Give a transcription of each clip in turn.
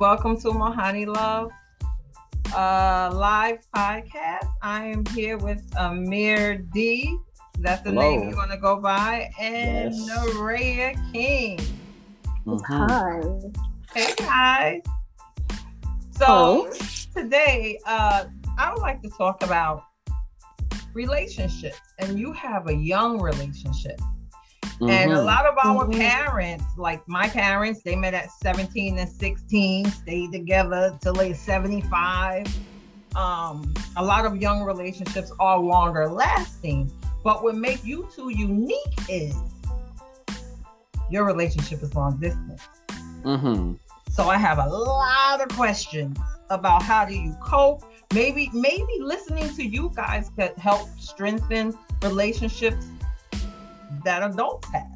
Welcome to Mohanni Love uh, live podcast. I am here with Amir D. That's the Hello. name you want to go by, and Yes. Noraiyah King. Mhm. Hi. Hey guys. So today, uh, I would like to talk about relationships, and you have a young relationship. And a Mhm. lot of our Mhm. parents, like my parents, they met at 17 and 16, stayed together till they 75. Um, a lot of young relationships are longer lasting. But what makes you two unique is your relationship is long distance. Mhm. So I have a lot of questions about how do you cope. Maybe maybe listening to you guys could help strengthen relationships that adults have.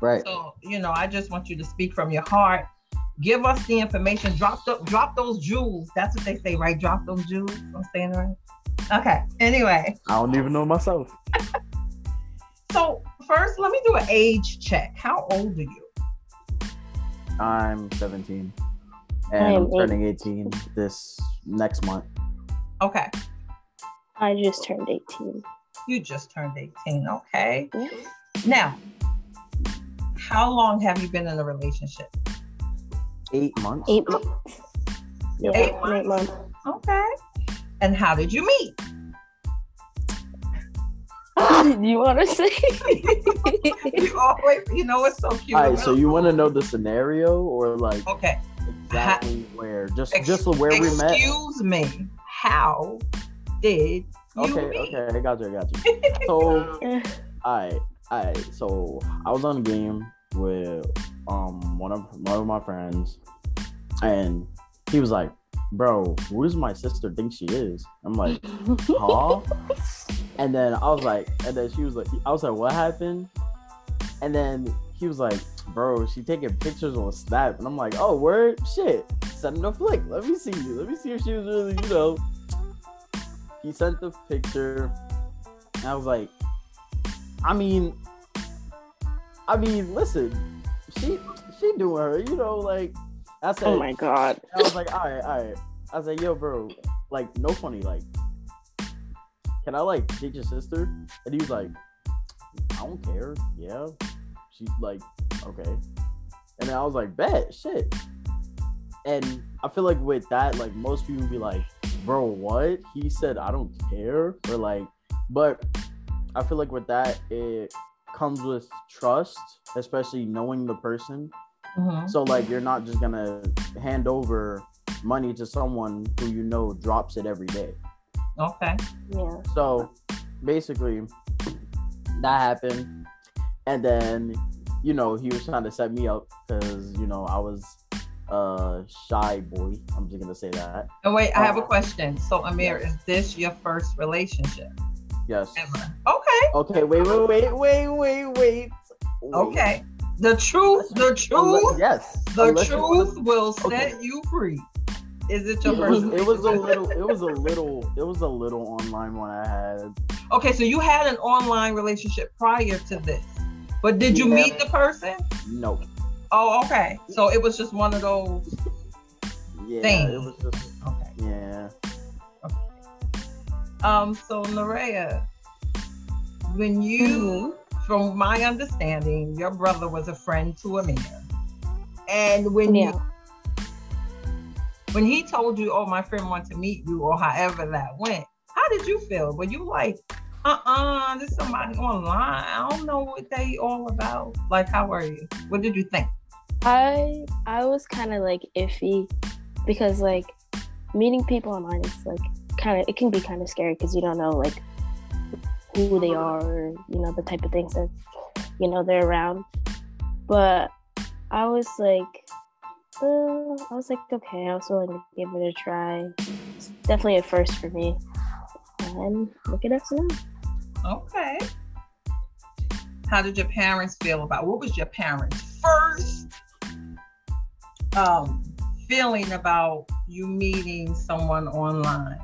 Right. So, you know, I just want you to speak from your heart. Give us the information. Drop the, drop those jewels. That's what they say, right? Drop those jewels. I'm saying right. Okay. Anyway, I don't even know myself. so first, let me do an age check. How old are you? I'm 17, and I'm turning 18 this next month. Okay. I just turned 18. You just turned 18. Okay. Yeah. Now, how long have you been in a relationship? Eight months. Eight months. Yeah, Eight eight months. Okay. And how did you meet? you want to say? you always, you know, it's so cute. All right. So you want to know the scenario or like Okay. exactly where? Just Ex- just where we met. Excuse me. How did you Okay. Okay. I got you. I got you. So Eh, Alright, alright. So I was on a game with um one of one of my friends, and he was like, "Bro, who does my sister think she is?" I'm like, "Huh?" and then I was like, and then she was like, I was like, "What happened?" And then he was like, "Bro, she taking pictures on Snap," and I'm like, "Oh, word, shit, send a flick. Let me see. You. Let me see if she was really, you know." He sent the picture, and I was like. I mean, I mean, listen, she she doing her, you know, like I said. oh my god. I was like, all right, all right. I was like, yo, bro, like, no funny, like, can I like date your sister? And he was like, I don't care. Yeah, she's like, okay. And then I was like, bet, shit. And I feel like with that, like, most people be like, bro, what? He said, I don't care, or like, but I feel like with that, it comes with trust, especially knowing the person. Mhm. So like you're not just gonna hand over money to someone who you know drops it every day. Okay. Yeah. So basically that happened. And then, you know, he was trying to set me up because, you know, I was a shy boy. I'm just gonna say that. Oh wait, I have a Uh, question. So Amir, yes. is this your first relationship Yes. ever? Okay. Okay, wait, wait, wait, wait, wait, wait. Okay. The truth, the Unless- truth, yes. the unless truth will set Okay. you free. Is it your It was, first? it was a little it was a little it was a little online one I had. Okay, so you had an online relationship prior to this, but did you Yeah. meet the person? No. Oh, okay. So it was just one of those. Yeah. Things. It was just Okay. yeah. Um. So Noraiyah, when you, from my understanding, your brother was a friend to Amir, and when Yeah. you, when he told you, "Oh, my friend wants to meet you," or however that went, how did you feel? Were you like, "Uh-uh, this somebody online. I don't know what they all about." Like, how were you? What did you think? I I was kind of like iffy because like meeting people online is like kind of it can be kind of scary because you don't know like who they are or you know the type of things that you know they're around. But I was like, uh, I was like, okay, I was willing to give it a try. It's definitely a first for me. And look at us now. Okay. How did your parents feel about what was your parents' first um feeling about you meeting someone online?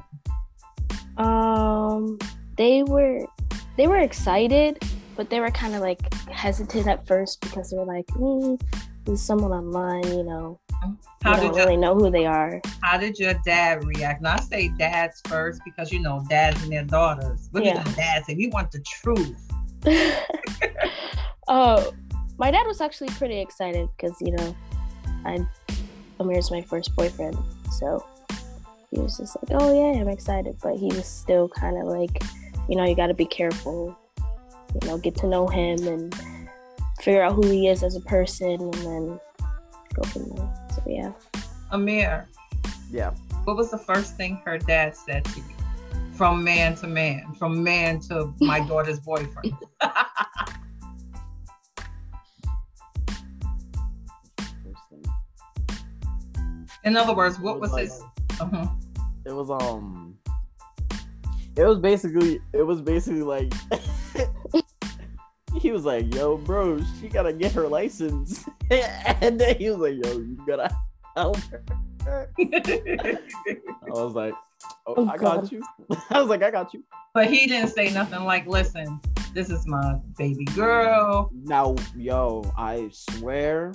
Um, they were they were excited, but they were kind of like hesitant at first because they were like, mm, "This is someone online, you know, How you did don't your really know who they are. How did your dad react? Now I say dads first because you know dads and their daughters. What Yeah. did your dad say? We want the truth. oh, my dad was actually pretty excited because you know, I Amir's my first boyfriend, so he was just like, "Oh yeah, I'm excited," but he was still kind of like, you know, you got to be careful, you know, get to know him and figure out who he is as a person, and then go from there. So yeah. Amir, Yeah. what was the first thing her dad said to you? From man to man, from man to my daughter's boyfriend. In other words, what It was like- his? Uh-huh. It was um. It was basically. It was basically like. he was like, "Yo, bro, she gotta get her license," and then he was like, "Yo, you gotta help her." I was like, "Oh, Oh, I got God. you." I was like, "I got you." but he didn't say nothing like, "Listen, this is my baby girl." Now, yo, I swear,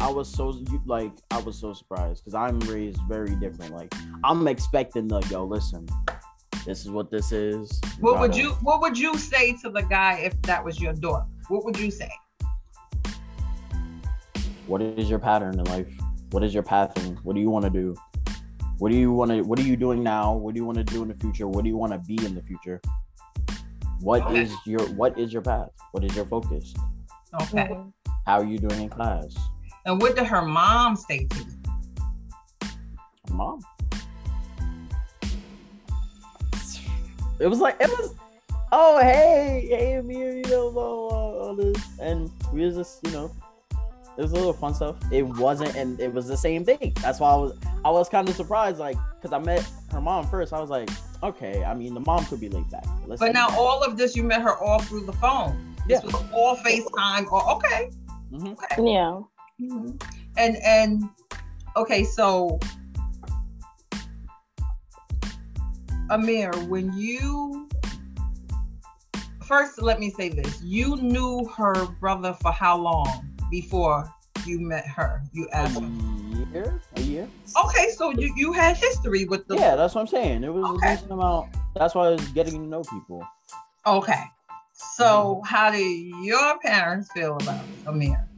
I was so like, I was so surprised because I'm raised very different. Like, I'm expecting the yo, listen, this is what this is. What would you What would you say to the guy if that was your daughter? What would you say? What is your pattern in life? What is your path? pathing? What do you want to do? What do you want to? What are you doing now? What do you want to do in the future? What do you want to be in the future? What Okay. is your What is your path? What is your focus? Okay. Mhm. How are you doing in class? And what did her mom say to you? mom. It was like it was. Oh hey hey Amir, you know blah, blah, blah, all this, and we was just you know, it was a little fun stuff. It wasn't, and it was the same thing. That's why I was I was kind of surprised, like, cause I met her mom first. I was like, okay, I mean the mom could be laid back. Let's But see. now all of this, you met her all through the phone. This Yeah. was all FaceTime. Or okay. Mhm. Okay. Yeah. Mhm. And and okay, so Amir, when you first let me say this. You knew her brother for how long before you met her? You asked a year, a year. Okay, so you, you had history with the Yeah, that's what I'm saying. It was Okay. a decent amount. That's why I was getting to know people. Okay. So how do your parents feel about it, Amir?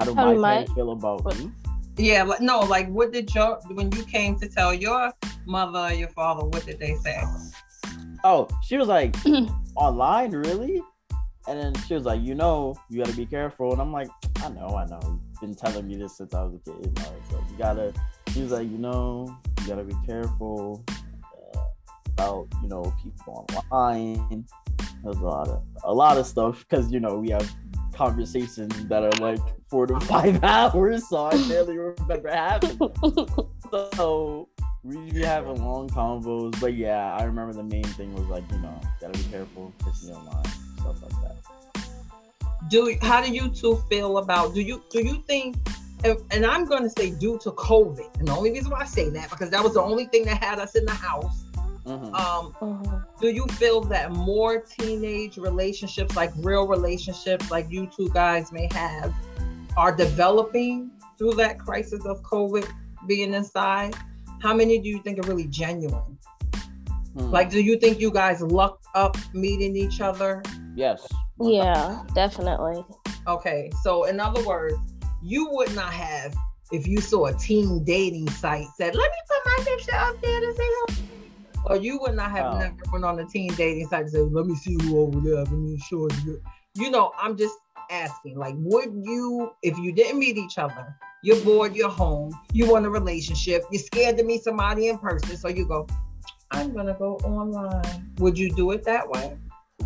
How do How my do parents feel about what- me? Yeah, like no, like what did your when you came to tell your mother or your father, what did they say? Oh, she was like, online, really? And then she was like, you know, you gotta be careful. And I'm like, I know, I know. You've been telling me this since I was a kid. You, know, so you gotta. She was like, you know, you gotta be careful uh, about, you know, people online. There's a lot of a lot of stuff because you know we have conversations that are like four to five hours, so I barely remember having. them. So we be having long convos, but yeah, I remember the main thing was like, you know, gotta be careful, kissing online, stuff like that. Do how do you two feel about do you do you think and, and I'm going to say due to COVID, and the only reason why I say that because that was the only thing that had us in the house. Mhm. Um, Mhm. do you feel that more teenage relationships, like real relationships, like you two guys may have, are developing through that crisis of COVID being inside? How many do you think are really genuine? Hmm. Like, do you think you guys lucked up meeting each other? yes, Yeah, definitely. Okay, so in other words, you would not have if you saw a teen dating site said, "Let me put my picture up there to see hello," or you would not have Oh. never went on a teen dating site and said, "Let me see who over there." Let me show you. You know, I'm just asking. Like, would you, if you didn't meet each other, you're bored, you're home, you want a relationship, you're scared to meet somebody in person, so you go, "I'm gonna go online." Would you do it that way?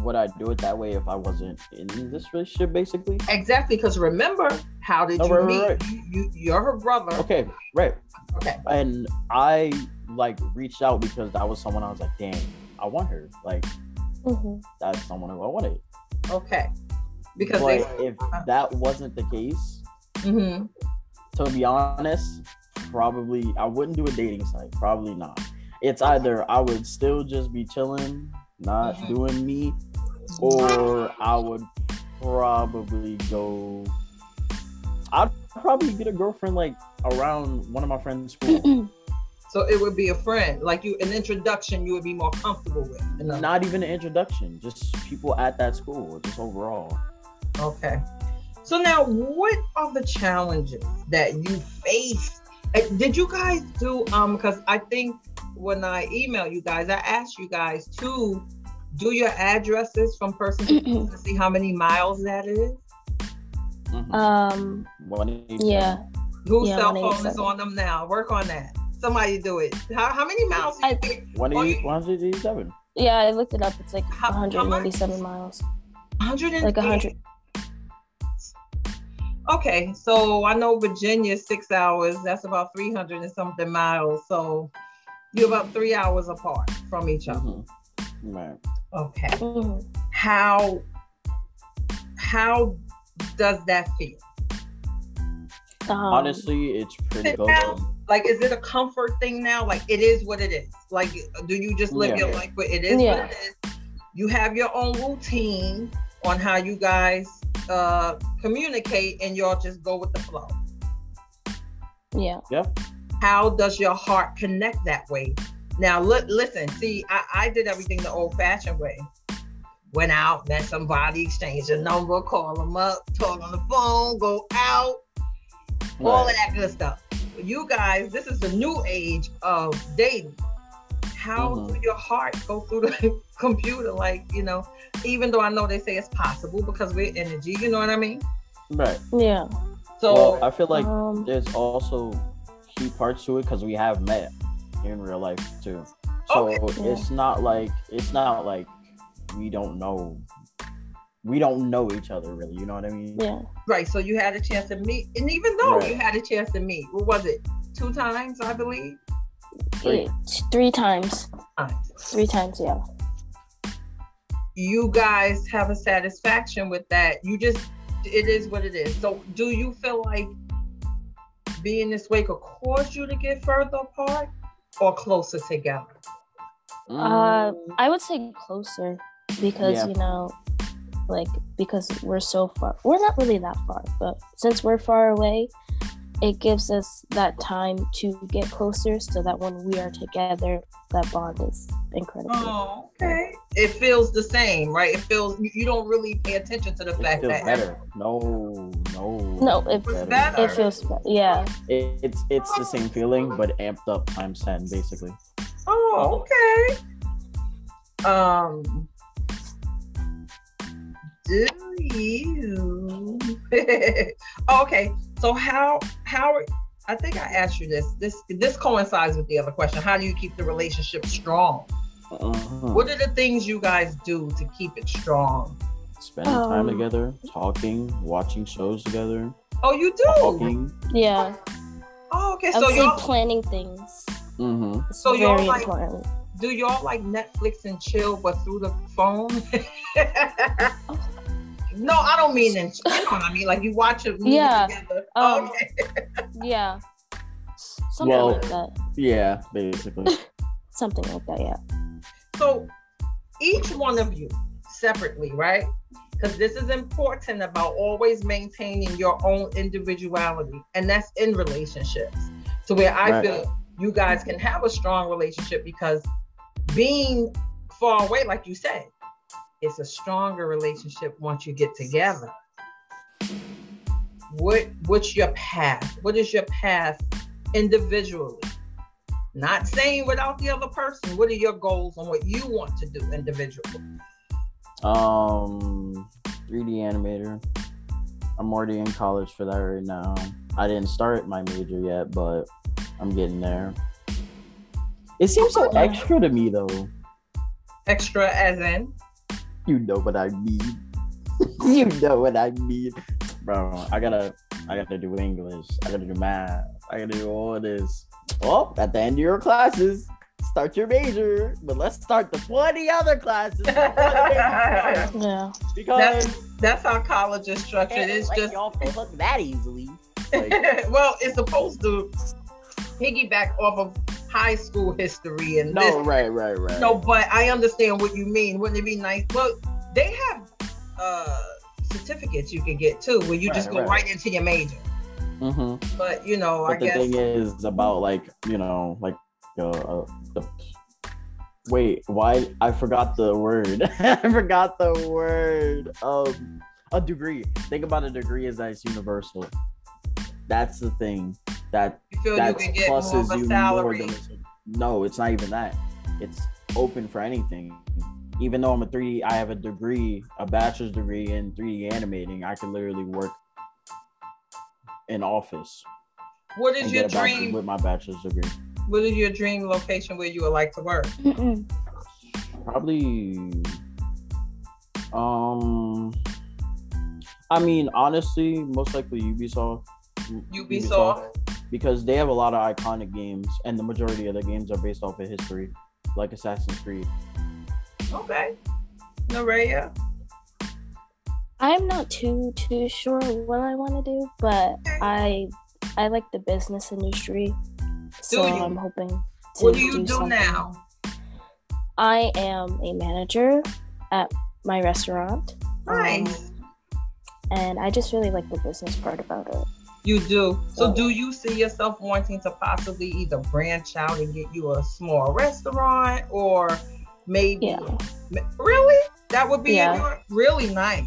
Would I do it that way if I wasn't in this relationship, basically? Exactly, because remember, how did Oh, you right, right, meet? right. You, you, you're her brother. Okay, right. Okay. And I like reached out because that was someone I was like, dang, I want her. Like hmm that's someone who I wanted. Okay. Because but they. if that wasn't the case, hmm to be honest, probably I wouldn't do a dating site. Probably not. It's either I would still just be chilling, not Mhm. doing me, or I would probably go. I'd probably get a girlfriend like around one of my friends' school. So it would be a friend, like you, an introduction you would be more comfortable with. in other- Not even an introduction, just people at that school, just overall. Okay. So now, what are the challenges that you face? Uh, Did you guys do um? Because I think when I emailed you guys, I asked you guys to do your addresses from person to person to see how many miles that is. Mhm. um, 187. yeah, Whose Yeah, cell phone is on them now? Work on that. Somebody do it. How, how many miles? Do you I- think? 180 187. yeah. I looked it up. It's like How- how 187 miles, 100 like 100. Okay, so I know Virginia six hours. That's about 300 and something miles. So you're about three hours apart from each other. Mhm. Right. Okay. Mhm. How how does that feel? Um, Honestly, it's pretty Sit good. Down. Like, is it a comfort thing now? Like, it is what it is. Like, do you just live Yeah. your life where it is Yeah. what it is? You have your own routine on how you guys uh communicate, and y'all just go with the flow. yeah, yeah how does your heart connect that way? Now, look, listen, see, I, I did everything the old fashioned way. Went out, met somebody, exchanged a number, call them up, talk on the phone, go out, all of that good stuff. You guys, this is the new age of dating. How Mhm. do your heart go through the computer? Like, you know, even though I know they say it's possible because we're energy, you know what I mean? Right. yeah. So, well, I feel like um, there's also key parts to it because we have met in real life too. So Okay. it's not like it's not like we don't know we don't know each other really. You know what I mean? yeah, Right. So you had a chance to meet, and even though Right. you had a chance to meet, what was it? Two times, I believe. Three. Three times, Times. three times, yeah. You guys have a satisfaction with that. You just, it is what it is. So, do you feel like being this way could cause you to get further apart or closer together? Uh, I would say closer because Yeah. you know, like because we're so far. We're not really that far, but since we're far away, it gives us that time to get closer, so that when we are together, that bond is incredible. Oh, okay. It feels the same, right? It feels you, you don't really pay attention to the it fact feels that better. No, no. No, it It's better. it feels be- yeah. It, it's it's the same feeling, but amped up times ten, basically. Oh, okay. Um, do you? okay. So how how I think I asked you this. This this coincides with the other question. How do you keep the relationship strong? Mhm. What are the things you guys do to keep it strong? Spending time Um, together, talking, watching shows together, Oh, you do. talking. Yeah, Oh, okay. I So y'all planning things. Mm-hmm. It's So y'all like- important. do y'all like Netflix and chill, but through the phone? no, I don't mean in. You know what I mean? Like you watch a movie Yeah. together. Um, okay. Yeah, something Well- like that. Yeah, basically. Something like that. Yeah. So each one of you separately, right? Because this is important about always maintaining your own individuality, and that's in relationships. So where I Right. feel you guys can have a strong relationship because being far away, like you said, it's a stronger relationship once you get together. What what's your path? What is your path individually? Not saying without the other person. What are your goals on what you want to do individually? Um, 3D animator. I'm already in college for that right now. I didn't start my major yet, but I'm getting there. It seems so extra to me though. Extra as in You know what I mean. you know what I mean. Bro, I gotta I gotta do English. I gotta do math. I gotta do all this. Oh, at the end of your classes, start your major. But let's start the 20 other classes. Yeah. because that's that's how college is structured. It's let just y'all fuck that easily. Like, well, it's supposed to piggyback off of high school history and no, this. right, right, right. No, but I understand what you mean. Wouldn't it be nice? Well, they have uh certificates you can get too, where you just go right. right into your major. hmm But you know, I But the guess thing is about like you know like uh, uh, the wait why I forgot the word I forgot the word um a degree think about a degree as that it's universal that's the thing that you feel you that can get more of pluses a you more than no it's not even that it's open for anything even though I'm a 3D I have a degree a bachelor's degree in 3D animating I can literally work in office What is your get a bachelor's dream? with my bachelor's degree What is your dream location where you would like to work? Mm-mm. Probably. Um. I mean, honestly, most likely Ubisoft. Ubisoft. Because they have a lot of iconic games, and the majority of the games are based off of history, like Assassin's Creed. Okay. Noraiyah. I'm not too too sure what I want to do, but I I like the business industry, so? I'm hoping. To What do you do something. now? I am a manager at my restaurant. um, and I just really like the business part about it. You do. So, do you see yourself wanting to possibly either branch out and get you a small restaurant, or maybe? Yeah. Really? That would be Yeah. your- really nice.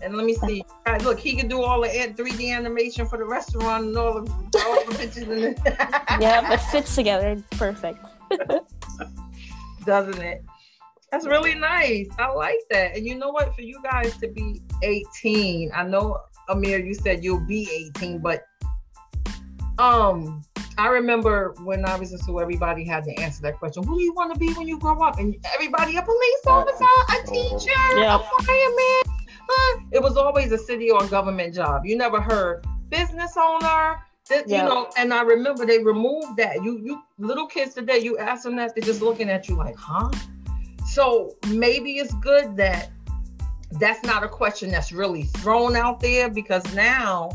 And let me see. Uh, Look, he can do all the ed- 3D animation for the restaurant and all the, all the pictures in it. Yeah, it fits together perfect. doesn't it? That's really nice. I like that. And you know what? For you guys to be 18, I know Amir, you said you'll be 18, but um, I remember when I was in school, everybody had to answer that question. Who do you want to be when you grow up? And everybody, a police officer, a teacher, Yeah. a fireman. It was always a city or government job. You never heard business owner. This, Yeah. You know, and I remember they removed that. You, you little kids today, you ask them that, they're just looking at you like, huh? So maybe it's good that that's not a question that's really thrown out there because now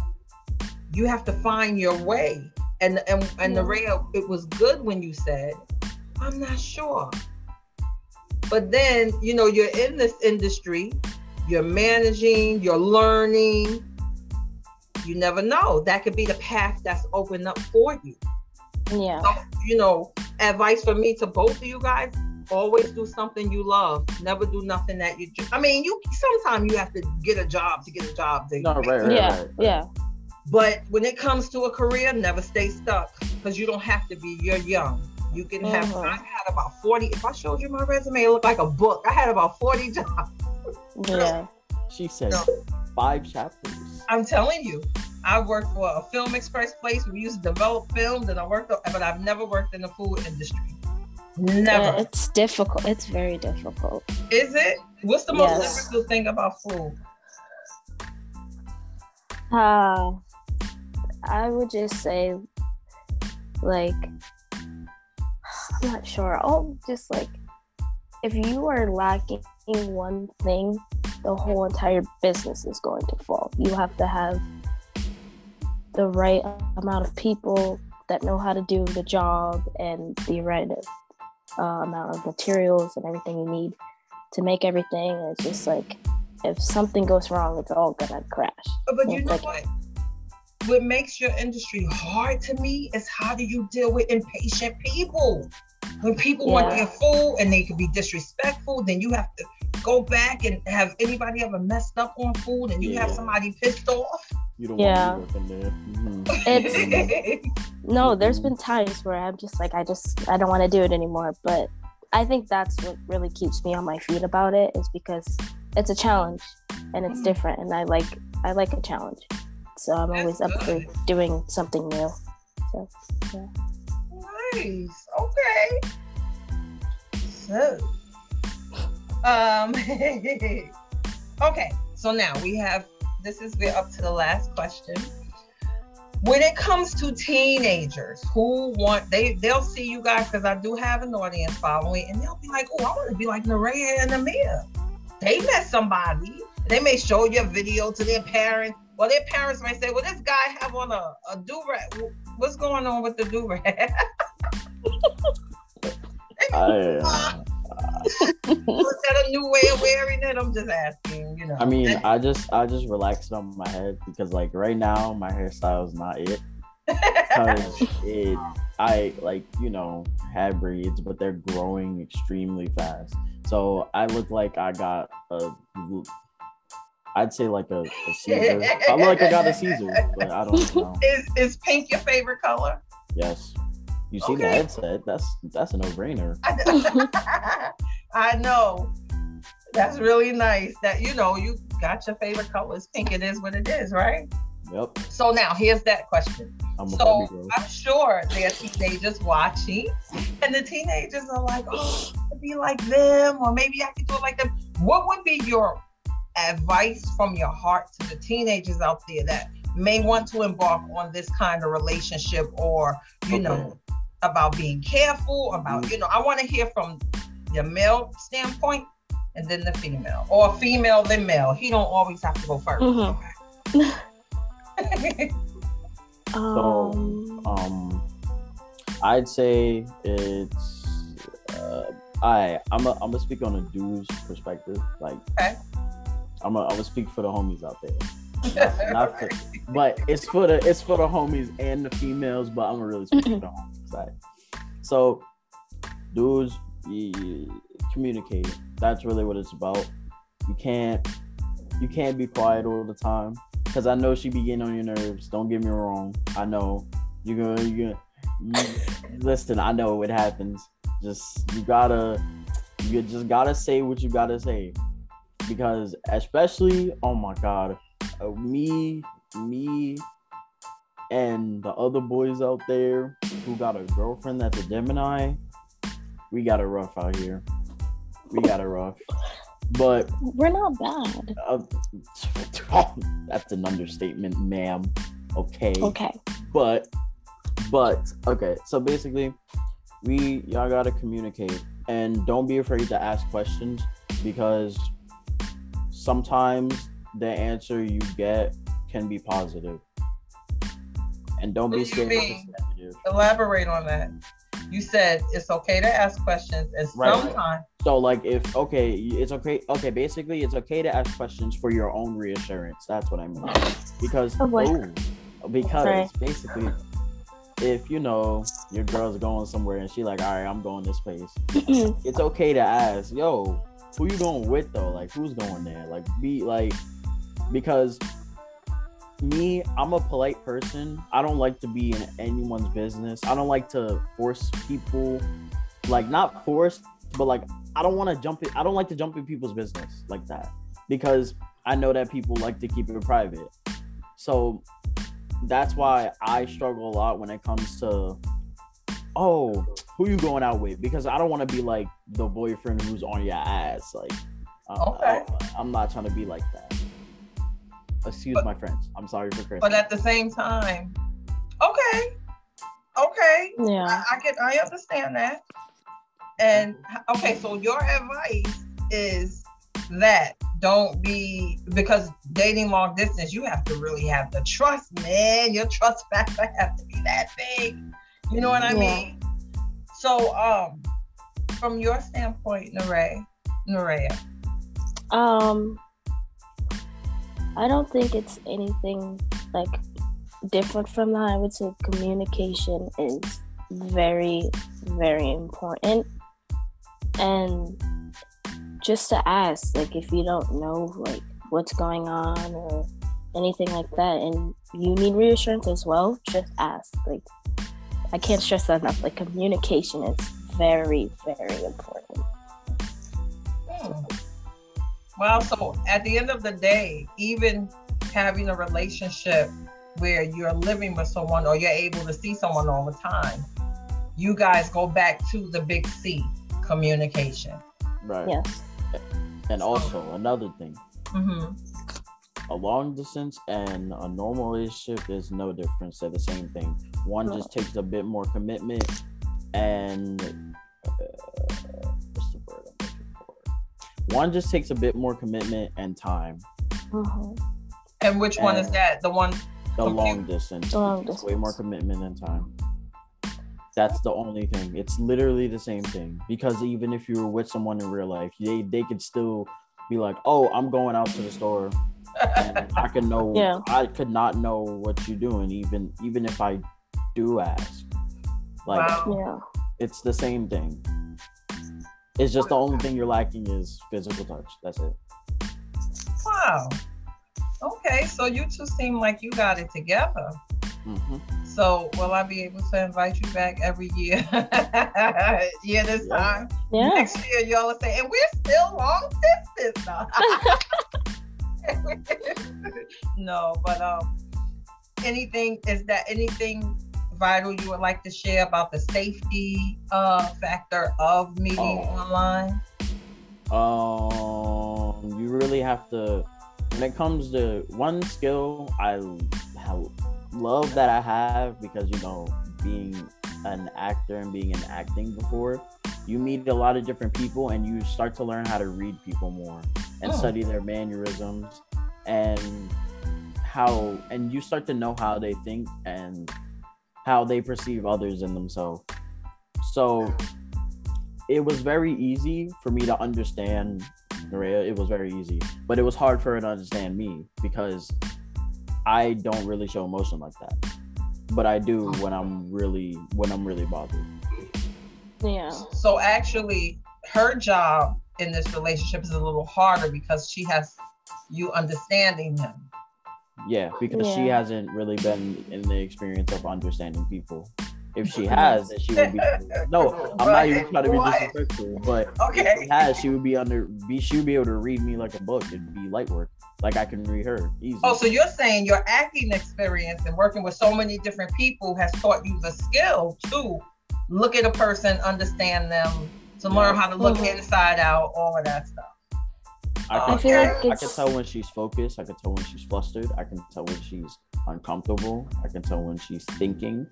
you have to find your way. And and and the Yeah. rail, it was good when you said, I'm not sure. But then, you know, you're in this industry, you're managing, you're learning. You never know. That could be the path that's opened up for you. Yeah. So, you know, advice for me to both of you guys: always do something you love. Never do nothing that you. I mean, you sometimes you have to get a job to get a job. To No, right, right, Yeah. right. Yeah. But when it comes to a career, never stay stuck because you don't have to be. You're young. You can have. Mhm. I had about forty. If I showed you my resume, it looked like a book. I had about forty jobs. Yeah. She said No. five chapters. I'm telling you, I worked for a film express place. We used to develop films, and I worked, but I've never worked in the food industry. Never. Yeah, it's difficult. It's very difficult. Is it? What's the most Yes. difficult thing about food? Uh, I would just say, like, I'm not sure. Oh, just like, if you are lacking one thing, the whole entire business is going to fall. You have to have the right amount of people that know how to do the job and the right uh, amount of materials and everything you need to make everything. And it's just like, if something goes wrong, it's all gonna crash. But you know like- what? What makes your industry hard to me is how do you deal with impatient people? When people want their food and they can be disrespectful, then you have to go back and have anybody ever messed up on food and you have somebody pissed off. You don't Yeah. want to be working there. Mhm. It's no, there's been times where I'm just like, I just, I don't want to do it anymore. But I think that's what really keeps me on my feet about it is because it's a challenge and it's Mm. different, and I like, I like a challenge. So I'm That's always up for doing something new. Nice. Okay. So, um, okay. So now we have. This is we're up to the last question. When it comes to teenagers who want they they'll see you guys because I do have an audience following and they'll be like, oh, I want to be like Noraiyah and Amir. They met somebody. They may show your video to their parents. Well, their parents might say, well, this guy have on a, a do-rag. What's going on with the do-rag? I, uh, Was that a new way of wearing it? I'm just asking, you you know. I mean, I just I just relaxed on my head because like right now my hairstyle is not it. It I like, you know, had braids, but they're growing extremely fast. So I look like I got a I'd say like a, a Caesar. I look like I got a Caesar, but I don't know. is is pink your favorite color? Yes. You see the headset? That's that's a no brainer. I know. That's really nice. That you know you got your favorite colors. Pink. It is what it is, right? Yep. So now here's that question. I'm So I'm sure there are teenagers watching, and the teenagers are like, "Oh, I be like them, or maybe I could do it like them." What would be your advice from your heart to the teenagers out there that may want to embark on this kind of relationship, or you know, about being careful, about you know? I want to hear from the male standpoint, and then the female, or female then male. He don't always have to go 1st Mhm. Okay? Um, um i'd say it's uh i i'm a, i'm gonna speak on a dude's perspective like Okay. i'm gonna I'm gonna speak for the homies out there not for, but it's for the it's for the homies and the females but i'm gonna really speak for the homies side so dudes you, communicate. That's really what it's about. You can't you can't be quiet all the time. Because i know she be getting on your nerves. Don't get me wrong. I know. You're gonna you, listen i know it happens. Just you gotta you just gotta say what you gotta say. Because especially oh my god uh, me me and the other boys out there who got a girlfriend that's a gemini we got it rough out here we got it rough but we're not bad. uh, that's an understatement ma'am okay Okay. but but okay so basically we y'all gotta communicate and don't be afraid to ask questions because sometimes the answer you get can be positive. positive and don't What be do scared if mean? it's negative elaborate on that. You said it's okay to ask questions, and Right. sometimes so like if okay it's okay okay basically it's okay to ask questions for your own reassurance that's what i mean because Oh, boy. ooh, because Sorry. basically if you know your girl's going somewhere and she like all right i'm going this place it's okay to ask, yo, who you going with though? Like who's going there? Like be like because me, I'm a polite person. I don't like to be in anyone's business. I don't like to force people like not force, but like I don't want to jump in I don't like to jump in people's business like that because I know that people like to keep it private. So that's why I struggle a lot when it comes to oh, who you going out with? Because I don't want to be like the boyfriend who's on your ass. Like, uh, Okay. I, am not trying to be like that. Excuse But- my French. I'm sorry for cursing. but at the same time, okay, okay, yeah. I, I can I understand that. And okay, so your advice is that don't be because dating long distance, you have to really have the trust, man. Your trust factor have to be that big. You know what I Yeah. mean? So, um, from your standpoint, Noraiyah, Noraiyah, Um, I don't think it's anything like different from that. I would say communication is very, very important. And just to ask, like, if you don't know, like, what's going on or anything like that, and you need reassurance as well, just ask. Like, I can't stress that enough. Like, communication is very, very important. Hmm. Well, so at the end of the day, even having a relationship where you're living with someone or you're able to see someone all the time, you guys go back to the big C communication. right. Yes. And also another thing, hmm a long distance and a normal relationship is no difference. They're the same thing. One just takes a bit more commitment and uh, One just takes a bit more commitment and time. Mhm. And which one is that? The one The Okay. long distance The long takes way more commitment and time. That's the only thing. It's literally the same thing. Because even if you were with someone in real life, they they could still be like, "Oh, I'm going out to the store," and I could know. Yeah. I could not know what you're doing, even even if I do ask. Like Wow. Yeah. it's the same thing. It's just the only thing you're lacking is physical touch. That's it. Wow. Okay, so you two seem like you got it together. hmm So will I be able to invite you back every year? yeah, this Yeah. time. Yeah. Next year y'all will say, and we're still long distance now. no, but um anything is that anything vital you would like to share about the safety uh factor of meeting Oh. online? Um, you really have to. When it comes to one skill, I have, love that I have because you know, being an actor and being in acting before, you meet a lot of different people and you start to learn how to read people more and Oh. study their mannerisms and how and you start to know how they think and how they perceive others and themselves. So it was very easy for me to understand Maria. It was very easy, but it was hard for her to understand me because I don't really show emotion like that. But I do when I'm really when I'm really bothered. Yeah. So actually, her job in this relationship is a little harder because she has you understanding him. Yeah, because she hasn't really been in the experience of understanding people. If she has, then she would be. No, I'm not even trying to be What? disrespectful, but if Okay. she has, she would be under. Be she would be able to read me like a book. It'd be light work. Like I can read her easy. Oh, so you're saying your acting experience and working with so many different people has taught you the skill to look at a person, understand them, to learn how to look Mhm. inside out, all of that stuff. I I can, feel Okay. like I can tell when she's focused. I can tell when she's flustered. I can tell when she's uncomfortable. I can tell when she's thinking.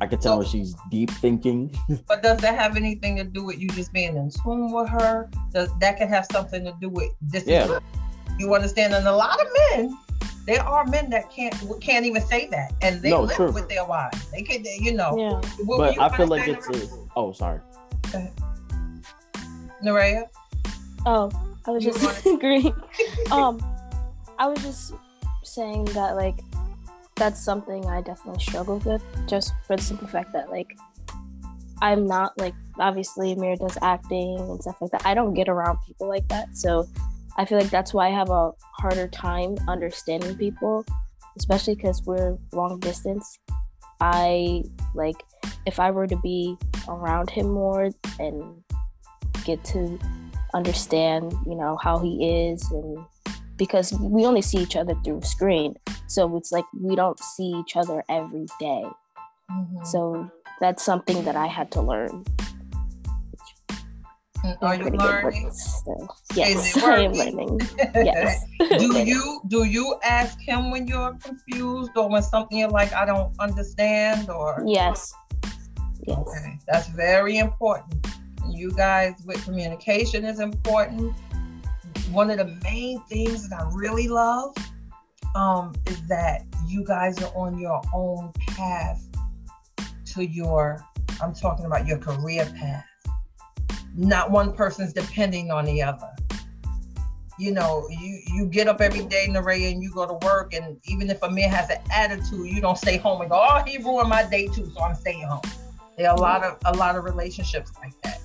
I can tell So- when she's deep thinking. But does that have anything to do with you just being in tune with her? Does that could have something to do with this? Yeah. you understand? And a lot of men, there are men that can't can't even say that, and they No, live true. with their wives. They could, you know. yeah. What but you I feel like it's a. Oh, sorry. Noraiyah? Oh, I was just agreeing. Um, I was just saying that like that's something I definitely struggled with, just for the simple fact that like I'm not like obviously Amir does acting and stuff like that. I don't get around people like that, so I feel like that's why I have a harder time understanding people, especially because we're long distance. I like if I were to be around him more and get to understand, you know, how he is and because we only see each other through screen. So it's like we don't see each other every day. Mhm. So that's something that I had to learn. Mm, Are you pretty good with learning? Yes, I am learning. Yes. do you do you ask him when you're confused or when something you're like I don't understand or Yes. Yes. okay that's very important you guys with communication is important one of the main things that I really love um is that you guys are on your own path to your I'm talking about your career path not one person's depending on the other you know, you you get up every day, Noraiyah, and you go to work, and even if a man has an attitude, you don't stay home and go, "Oh, he ruined my day too," so I'm staying home. There are a lot of a lot of relationships like that.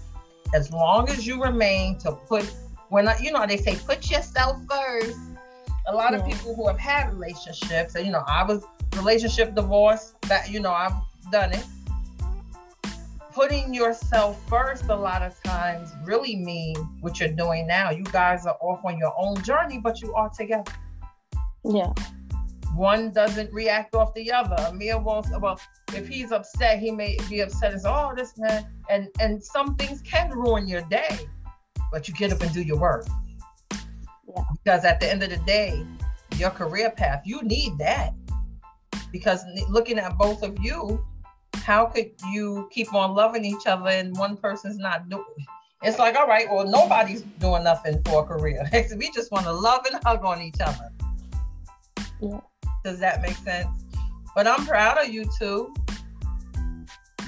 As long as you remain to put when I, you know they say put yourself first. A lot of people who have had relationships, and you know, I was relationship divorce. That you know, I've done it. Putting yourself first a lot of times really mean what you're doing now. You guys are off on your own journey, but you are together Yeah. One doesn't react off the other. Amir won't. Well, if he's upset, he may be upset as, oh, this man, and and some things can ruin your day, but you get up and do your work. Yeah. Because at the end of the day, your career path, you need that. Because looking at both of you, how could you keep on loving each other and one person's not doing? It's like, all right, well, nobody's doing nothing for a career. we just want to love and hug on each other. Yeah. Does that make sense? But I'm proud of you two.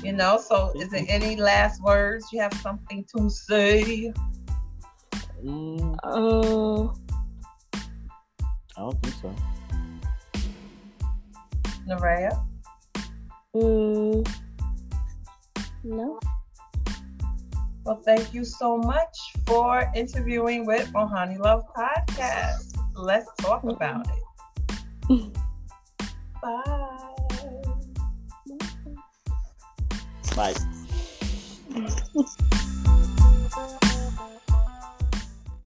You know, so is there any last words? You have something to say? Mm, Uh, I don't think so. Noraiyah? mm, no. Well, thank you so much for interviewing with Mohanni Love Podcast. Let's talk about it. Bye. Bye.